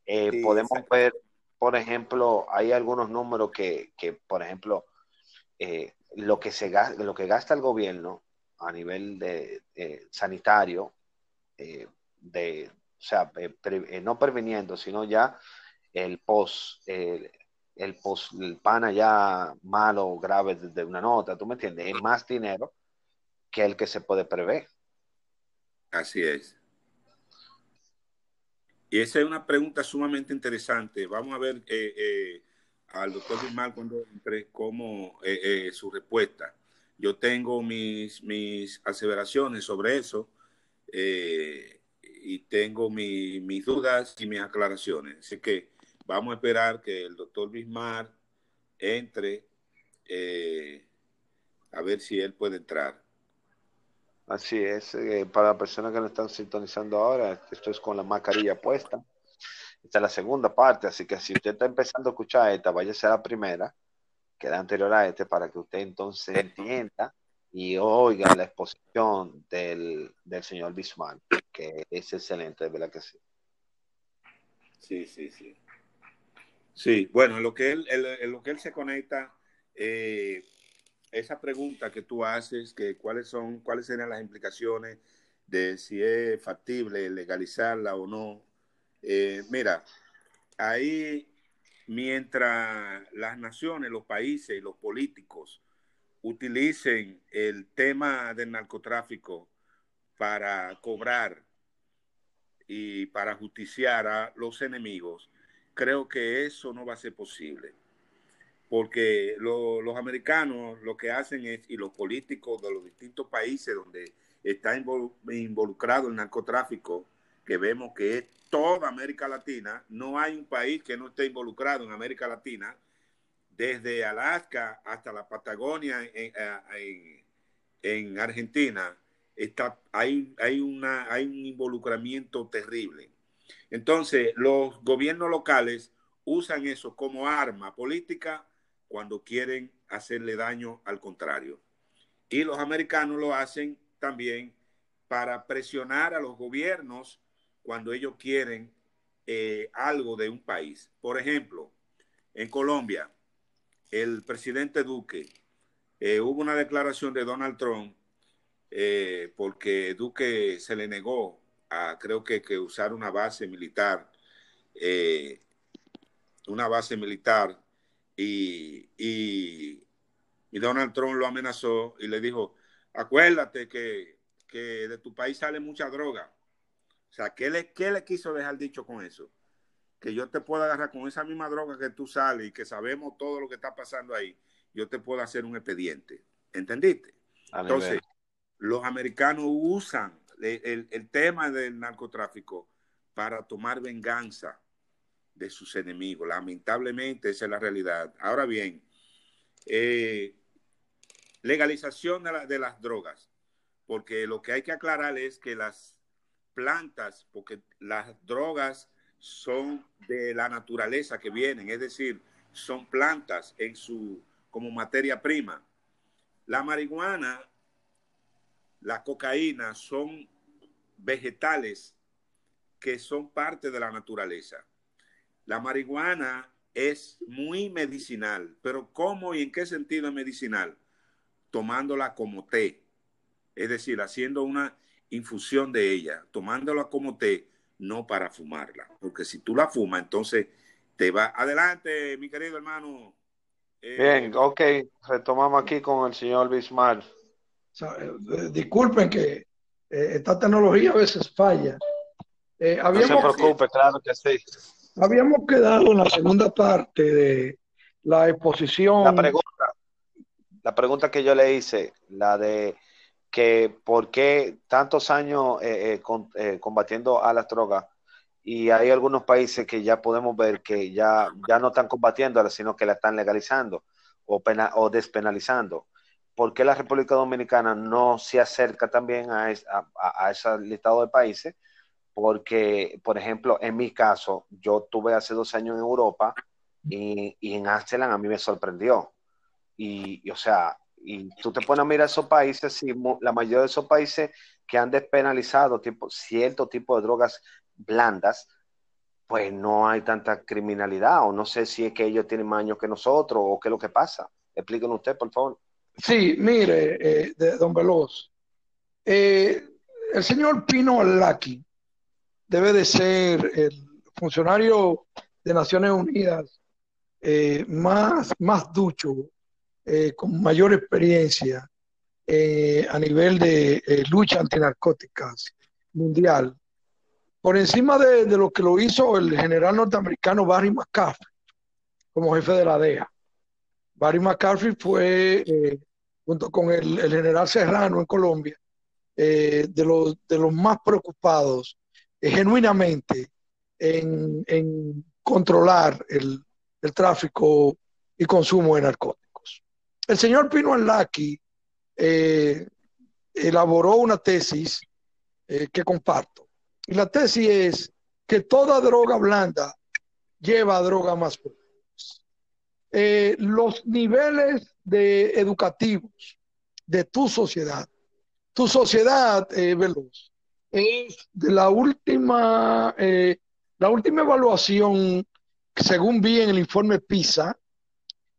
Eh, podemos ver, por ejemplo, hay algunos números que, que por ejemplo, eh, lo, que se gasta, lo que gasta el gobierno a nivel de, sanitario, eh, de, o sea, no previniendo, sino ya el post, el post, el pana ya malo, grave de una nota, ¿tú me entiendes? Es más dinero que el que se puede prever. Así es. Y esa es una pregunta sumamente interesante. Vamos a ver eh, eh, al doctor Bismarck cuando entre cómo eh, su respuesta. Yo tengo mis, mis aseveraciones sobre eso y tengo mis dudas y mis aclaraciones. Así que vamos a esperar que el doctor Bismarck entre a ver si él puede entrar. Así es, eh, para personas que nos están sintonizando ahora, esto es con la mascarilla puesta. Esta es la segunda parte, así que si usted está empezando a escuchar esta, vaya a la primera, que da anterior a este, para que usted entonces entienda y oiga la exposición del, señor Bismarck, que es excelente, verdad que sí. Sí, sí, sí. Sí, bueno, en lo que él, lo que él se conecta, eh, esa pregunta que tú haces, que cuáles son, cuáles serían las implicaciones de si es factible legalizarla o no. Eh, mira, ahí mientras las naciones, los países y los políticos utilicen el tema del narcotráfico para cobrar y para justiciar a los enemigos, creo que eso no va a ser posible. Porque los americanos lo que hacen es, y los políticos de los distintos países donde está involucrado el narcotráfico, que vemos que es toda América Latina, no hay un país que no esté involucrado en América Latina, desde Alaska hasta la Patagonia en, en Argentina, está, hay, hay, una, hay un involucramiento terrible. Entonces, los gobiernos locales usan eso como arma política cuando quieren hacerle daño al contrario. Y los americanos lo hacen también para presionar a los gobiernos cuando ellos quieren eh, algo de un país. Por ejemplo, en Colombia, el presidente Duque, eh, hubo una declaración de Donald Trump eh, porque Duque se le negó a, creo que, que usar una base militar, una base militar, y, y, Donald Trump lo amenazó y le dijo, acuérdate que, que de tu país sale mucha droga. O sea, ¿qué le, ¿qué le quiso dejar dicho con eso? Que yo te puedo agarrar con esa misma droga que tú sales y que sabemos todo lo que está pasando ahí, yo te puedo hacer un expediente. ¿Entendiste? Entonces, los americanos usan el, tema del narcotráfico para tomar venganza de sus enemigos. Lamentablemente, esa es la realidad. Ahora bien, eh, legalización de, de, las drogas, porque lo que hay que aclarar es que las plantas, porque las drogas son de la naturaleza que vienen, es decir, son plantas en su como materia prima. La marihuana la cocaína son vegetales que son parte de la naturaleza. La marihuana es muy medicinal, pero ¿cómo y en qué sentido es medicinal? Tomándola como té, es decir, haciendo una infusión de ella, tomándola como té, no para fumarla, porque si tú la fumas, entonces te va adelante, mi querido hermano. Eh, Bien, ok, retomamos aquí con el señor Bismarck. Eh, disculpen que eh, esta tecnología a veces falla. Eh, no se preocupe, claro que sí. Habíamos quedado en la segunda parte de la exposición. La pregunta, la pregunta que yo le hice, la de que por qué tantos años combatiendo a las drogas y hay algunos países que ya podemos ver que ya, ya no están combatiéndola, sino que la están legalizando o, pena, o despenalizando. ¿por qué la República Dominicana no se acerca también a, ese listado de países? Porque, por ejemplo, en mi caso, yo tuve hace dos años en Europa y, en Amsterdam a mí me sorprendió. Y, o sea, y tú te pones a mirar esos países, y la mayoría de esos países que han despenalizado tipo, cierto tipo de drogas blandas, pues no hay tanta criminalidad, o no sé si es que ellos tienen más años que nosotros, o qué es lo que pasa. Explíquenos usted, por favor. Sí, mire, eh, de don Veloz, eh, el señor Pino Alaki debe de ser el funcionario de Naciones Unidas eh, más, más ducho, con mayor experiencia a nivel de lucha antinarcóticas mundial, por encima de, lo que lo hizo el general norteamericano Barry McCaffrey como jefe de la DEA. Barry McCaffrey fue junto con el, general Serrano en Colombia, eh, de, los, de los más preocupados eh, genuinamente en, controlar el, tráfico y consumo de narcóticos. El señor Pino Anlaki eh, elaboró una tesis que comparto. Y la tesis es que toda droga blanda lleva a droga más fuerte. los niveles de educativos de tu sociedad. Tu sociedad, eh, Veloz, es de la última, eh, la última evaluación, según vi en el informe PISA,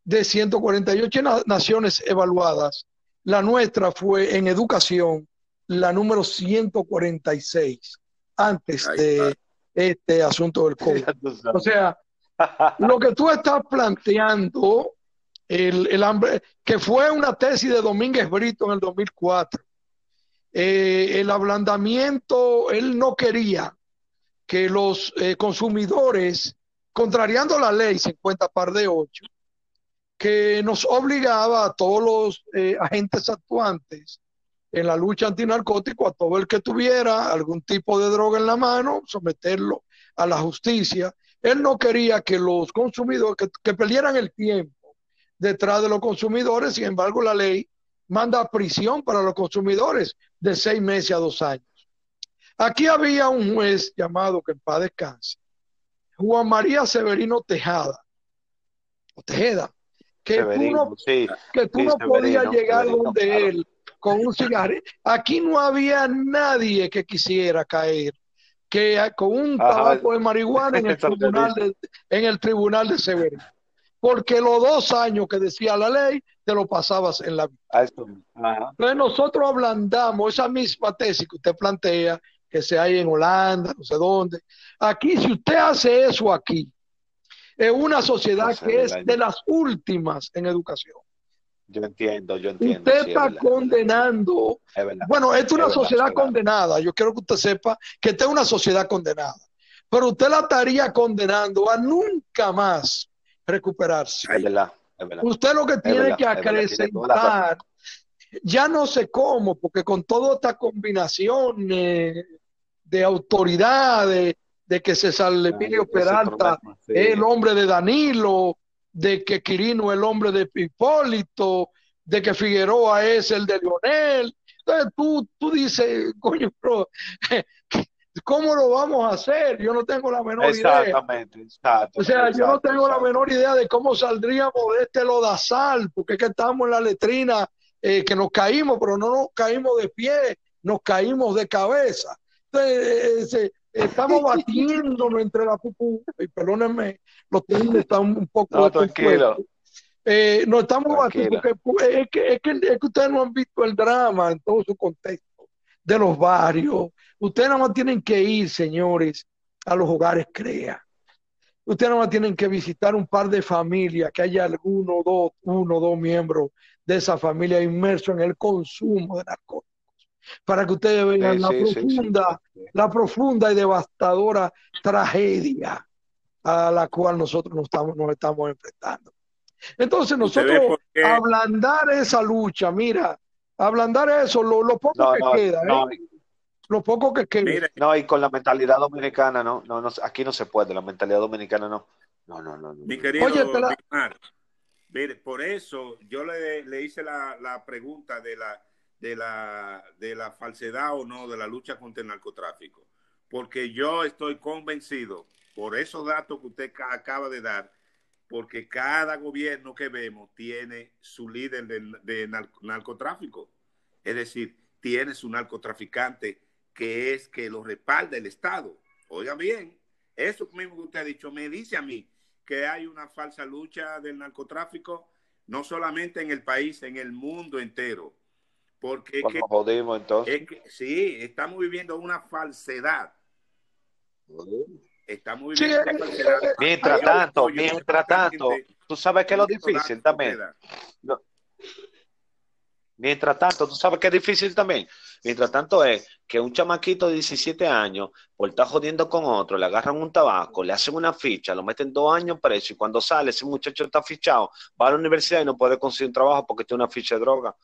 de 148 naciones evaluadas, la nuestra fue en educación la número 146 antes de este asunto del (laughs) COVID. O sea, lo que tú estás planteando, el, el, que fue una tesis de Domínguez Brito en el 2004, eh, el ablandamiento, él no quería que los eh, consumidores, contrariando la ley 50 par de 8, que nos obligaba a todos los eh, agentes actuantes en la lucha antinarcótico, a todo el que tuviera algún tipo de droga en la mano, someterlo a la justicia. Él no quería que los consumidores, que, que perdieran el tiempo detrás de los consumidores, sin embargo la ley manda prisión para los consumidores de seis meses a dos años. Aquí había un juez llamado, que en paz descanse, Juan María Severino Tejada, o Tejeda, que tú no, que tú no podías llegar donde él con un cigarro. Aquí no había nadie que quisiera caer que con un tabaco de marihuana en el (laughs) tribunal de, en el tribunal de Severino porque los dos años que decía la ley te lo pasabas en la vida. Entonces nosotros ablandamos esa misma tesis que usted plantea, que se hay en Holanda, no sé dónde. Aquí, si usted hace eso aquí, es una sociedad que es de las últimas en educación. Yo entiendo, yo entiendo. Usted está condenando. bueno, es una sociedad condenada. Yo quiero que usted sepa que esta es una sociedad condenada. Pero usted la estaría condenando a nunca más recuperarse. Usted lo que tiene que acrecentar, ya no sé cómo, porque con toda esta combinación de autoridades, de que César Emilio Peralta es el hombre de Danilo, de que Quirino es el hombre de Hipólito, de que Figueroa es el de Leonel. Entonces tú, tú dices, (laughs) coño, pero, (laughs) ¿Cómo lo vamos a hacer? Yo no tengo la menor idea. Exactamente, O sea, yo no tengo la menor idea de cómo saldríamos de este lodazal, porque es que estamos en la letrina, eh, que nos caímos, pero no nos caímos de pie, nos caímos de cabeza. Entonces, eh, estamos (laughs) batiéndonos entre la pupú, y perdónenme, los tenis están un poco... No, tranquilo. Eh, nos estamos batiendo, porque es que, es, que, es que ustedes no han visto el drama en todo su contexto, de los barrios, Ustedes nada más tienen que ir, señores, a los hogares CREA. Ustedes nada más tienen que visitar un par de familias, que haya alguno, dos, uno dos miembros de esa familia inmersos en el consumo de narcóticos, para que ustedes vean la profunda, la profunda y devastadora tragedia a la cual nosotros nos estamos, nos estamos enfrentando. Entonces nosotros ablandar esa lucha, mira, ablandar eso, lo, poco que queda, ¿eh? lo poco que queda. No, y con la mentalidad dominicana, no, no, no, aquí no se puede, la mentalidad dominicana no. No, no, no. Mi querido Oye, mire, por eso yo le, le hice la, la, pregunta de la, de, la, de la falsedad o no de la lucha contra el narcotráfico. Porque yo estoy convencido, por esos datos que usted acaba de dar, porque cada gobierno que vemos tiene su líder de, de narcotráfico. Es decir, tiene su narcotraficante que es que lo respalda el Estado. Oiga bien, eso mismo que usted ha dicho me dice a mí que hay una falsa lucha del narcotráfico, no solamente en el país, en el mundo entero. Porque que, jodimos, entonces. sí, estamos viviendo una falsedad. Viviendo una falsedad. Mientras tanto, mientras tanto, tú sabes que es lo difícil también. Mientras tanto, tú sabes que es difícil también. Mientras tanto es que un chamaquito de 17 años, por estar jodiendo con otro, le agarran un tabaco, le hacen una ficha, lo meten dos años preso y cuando sale ese muchacho está fichado, va a la universidad y no puede conseguir un trabajo porque tiene una ficha de droga.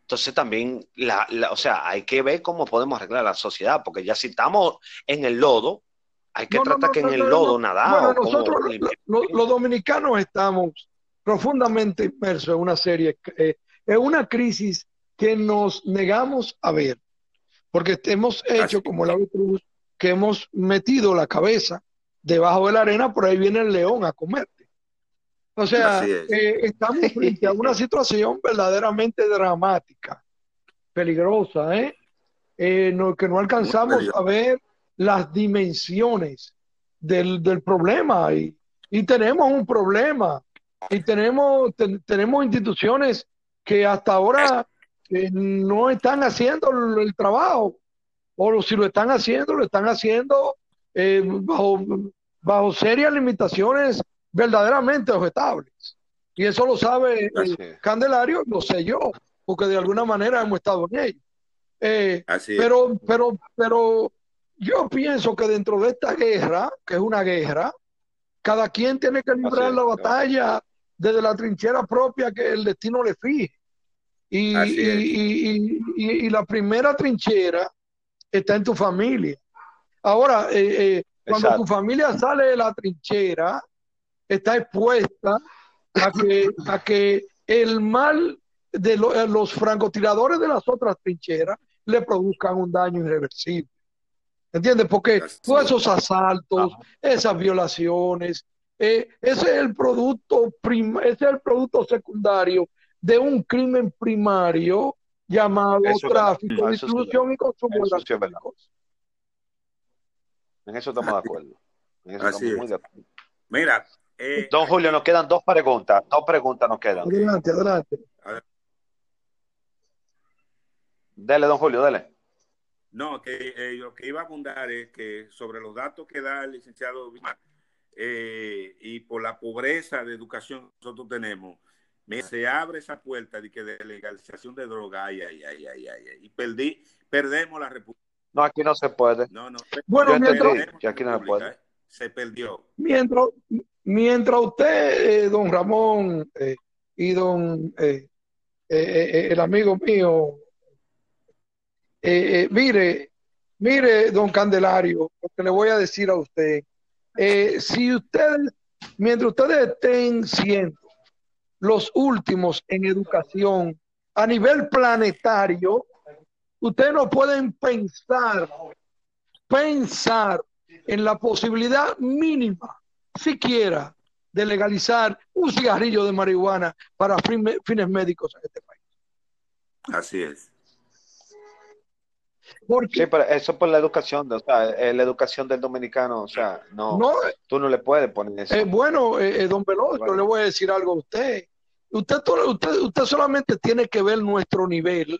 Entonces también, la, o sea, hay que ver cómo podemos arreglar la sociedad, porque ya si estamos en el lodo, hay que tratar que en el lodo nada. nosotros los, dominicanos estamos profundamente inmersos en una serie eh, es una crisis que nos negamos a ver, porque hemos hecho como la cruz, que hemos metido la cabeza debajo de la arena, por ahí viene el león a comerte. O sea, eh, estamos frente a una (laughs) situación verdaderamente dramática, peligrosa, ¿eh? eh que no alcanzamos a ver las dimensiones del, problema. Y, tenemos un problema. Y tenemos, tenemos instituciones que hasta ahora eh, no están haciendo el, trabajo, o si lo están haciendo, lo están haciendo eh, bajo, bajo serias limitaciones verdaderamente objetables. Y eso lo sabe Candelario, lo sé yo, porque de alguna manera hemos estado en ello. Eh, pero, pero, pero yo pienso que dentro de esta guerra, que es una guerra, cada quien tiene que librar la batalla desde la trinchera propia que el destino le fije. Y, y, la primera trinchera está en tu familia. Ahora, eh, eh, cuando tu familia sale de la trinchera, está expuesta a que, a que el mal de eh, los francotiradores de las otras trincheras le produzcan un daño irreversible. ¿Entiendes? Porque todos esos asaltos, esas violaciones, ese es el producto ese es el producto secundario de un crimen primario llamado tráfico, distribución y consumo de narcóticos. En eso estamos de acuerdo. En eso Así estamos muy de acuerdo. Mira, eh, don Julio, nos quedan dos preguntas. Dos preguntas nos quedan. Adelante, adelante. Dele, don Julio, dele. No, que eh, lo que iba a abundar es que sobre los datos que da el licenciado eh, y por la pobreza de educación que nosotros tenemos, se abre esa puerta de que de legalización de droga, ay, ay, ay, ay, ay, y perdí, perdemos la república. No, aquí no se puede. No, no. Bueno, mientras, aquí no se puede. ¿eh? Se perdió. Mientras, mientras usted, eh, don Ramón eh, y don el amigo mío, mire, mire, don Candelario, lo que le voy a decir a usted, si ustedes, mientras ustedes estén siendo los últimos en educación a nivel planetario, ustedes no pueden pensar, pensar en la posibilidad mínima, siquiera, de legalizar un cigarrillo de marihuana para fines médicos en este país. Así es. Sí, pero eso por la educación, o sea, eh, la educación del dominicano, o sea, no, tú no le puedes poner eso. Eh, bueno, eh, don Veloz, le voy a decir algo a usted. Usted, usted, usted solamente tiene que ver nuestro nivel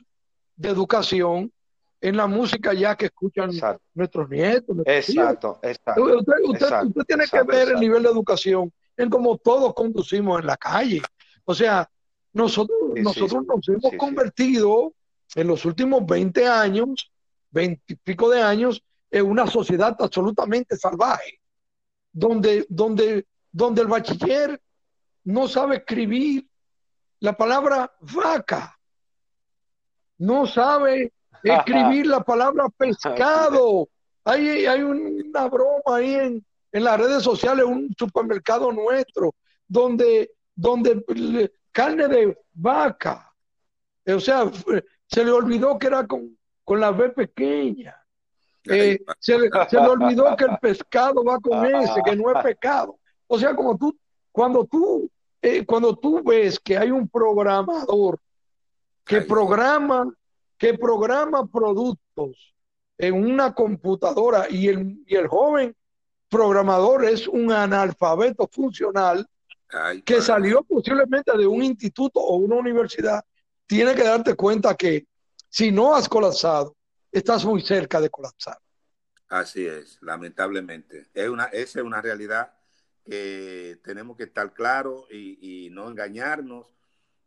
de educación en la música ya que escuchan nuestros nietos. exacto, exacto, Usted, tiene que ver el nivel de educación en cómo todos conducimos en la calle. O sea, nosotros, nosotros nos hemos convertido en los últimos 20 años, 20 y pico de años, en una sociedad absolutamente salvaje, donde, donde, donde el bachiller no sabe escribir la palabra vaca no sabe (laughs) escribir la palabra pescado. Hay, hay una broma ahí en, las redes sociales, un supermercado nuestro, donde, donde carne de vaca. O sea, se le olvidó que era con, la B pequeña. Eh, se, le, olvidó que el pescado va con ese, que no es pecado. O sea, como tú, cuando tú, eh, cuando tú ves que hay un programador que programa, que programa productos en una computadora y el, y el joven programador es un analfabeto funcional que salió posiblemente de un instituto o una universidad, tiene que darte cuenta que si no has colapsado, estás muy cerca de colapsar. Así es, lamentablemente. Es una, esa es una realidad que tenemos que estar claros y, y no engañarnos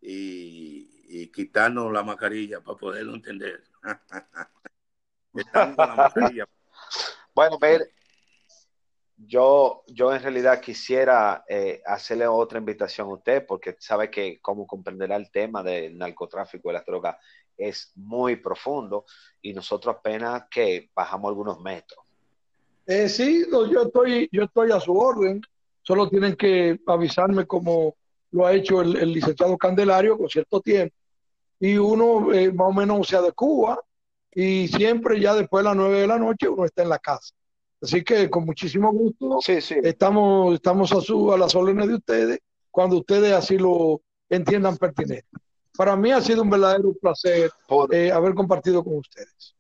y, y quitarnos la mascarilla para poderlo entender. (laughs) Bueno, ver, yo, yo en realidad quisiera eh, hacerle otra invitación a usted porque sabe que como comprenderá el tema del narcotráfico y las drogas es muy profundo y nosotros apenas que bajamos algunos metros. Eh, sí, yo estoy, yo estoy a su orden. Solo tienen que avisarme como lo ha hecho el, el licenciado Candelario con cierto tiempo y uno eh, más o menos se Cuba y siempre ya después de las nueve de la noche uno está en la casa. Así que con muchísimo gusto estamos, estamos a, su, a las órdenes de ustedes cuando ustedes así lo entiendan pertinente. Para mí ha sido un verdadero placer eh, haber compartido con ustedes.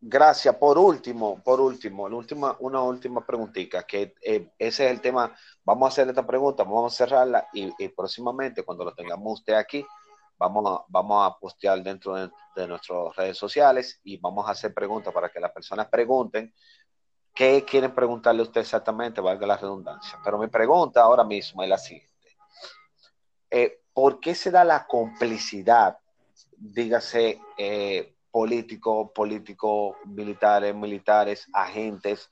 Gracias. Por último, por último, última, una última preguntita, que eh, ese es el tema. Vamos a hacer esta pregunta, vamos a cerrarla y, y próximamente, cuando lo tengamos usted aquí, vamos a, vamos a postear dentro de, de nuestras redes sociales y vamos a hacer preguntas para que las personas pregunten qué quieren preguntarle a usted exactamente, valga la redundancia. Pero mi pregunta ahora mismo es la siguiente. Eh, ¿Por qué se da la complicidad, dígase, eh, político, político, militares, militares, agentes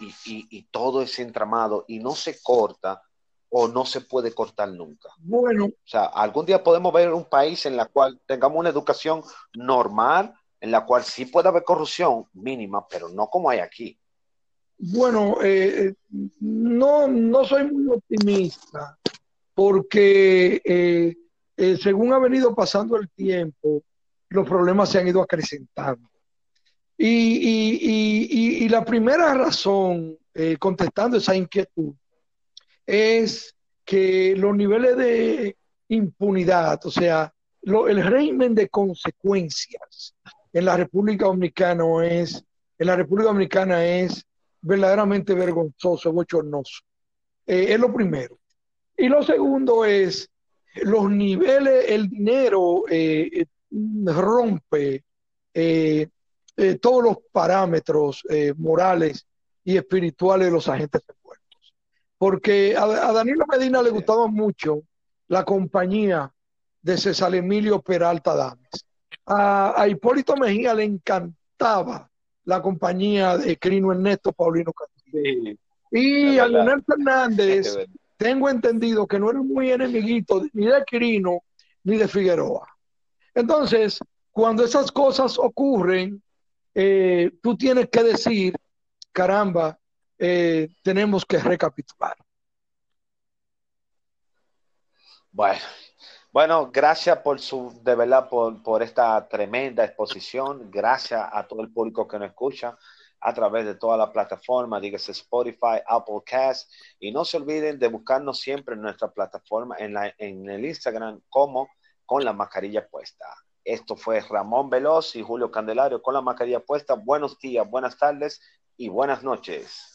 y, y, y todo ese entramado y no se corta o no se puede cortar nunca? Bueno, O sea, algún día podemos ver un país en la cual tengamos una educación normal, en la cual sí puede haber corrupción mínima, pero no como hay aquí. bueno, eh, no, no soy muy optimista porque eh, eh, según ha venido pasando el tiempo, los problemas se han ido acrecentando. Y, y- y- y- la primera razón, eh, contestando esa inquietud, es que los niveles de impunidad, o sea, lo- el régimen de consecuencias en la República Dominicana es, en la República Dominicana es verdaderamente vergonzoso, bochornoso. Eh, es lo primero. Y lo segundo es los niveles, el dinero eh, rompe eh, eh, todos los parámetros morales y espirituales de los agentes envueltos. Porque a, a Danilo Medina le gustaba mucho la compañía de César Emilio Peralta Dames. A, a Hipólito Mejía le encantaba la compañía de Crino Ernesto Paulino Castillo. Y a. Leonel Fernández. Tengo entendido que no era muy enemiguito ni de Quirino ni de Figueroa. Entonces, cuando esas cosas ocurren, eh, tú tienes que decir, caramba, eh, tenemos que recapitular. Bueno, bueno, gracias por su, de verdad, por, por esta tremenda exposición. Gracias a todo el público que nos escucha a través de toda la plataforma, dígase Spotify, Apple Cast, y no se olviden de buscarnos siempre en nuestra plataforma, en, la, en el Instagram, como con la mascarilla puesta. Esto fue Ramón Veloz y Julio Candelario con la mascarilla puesta. Buenos días, buenas tardes y buenas noches.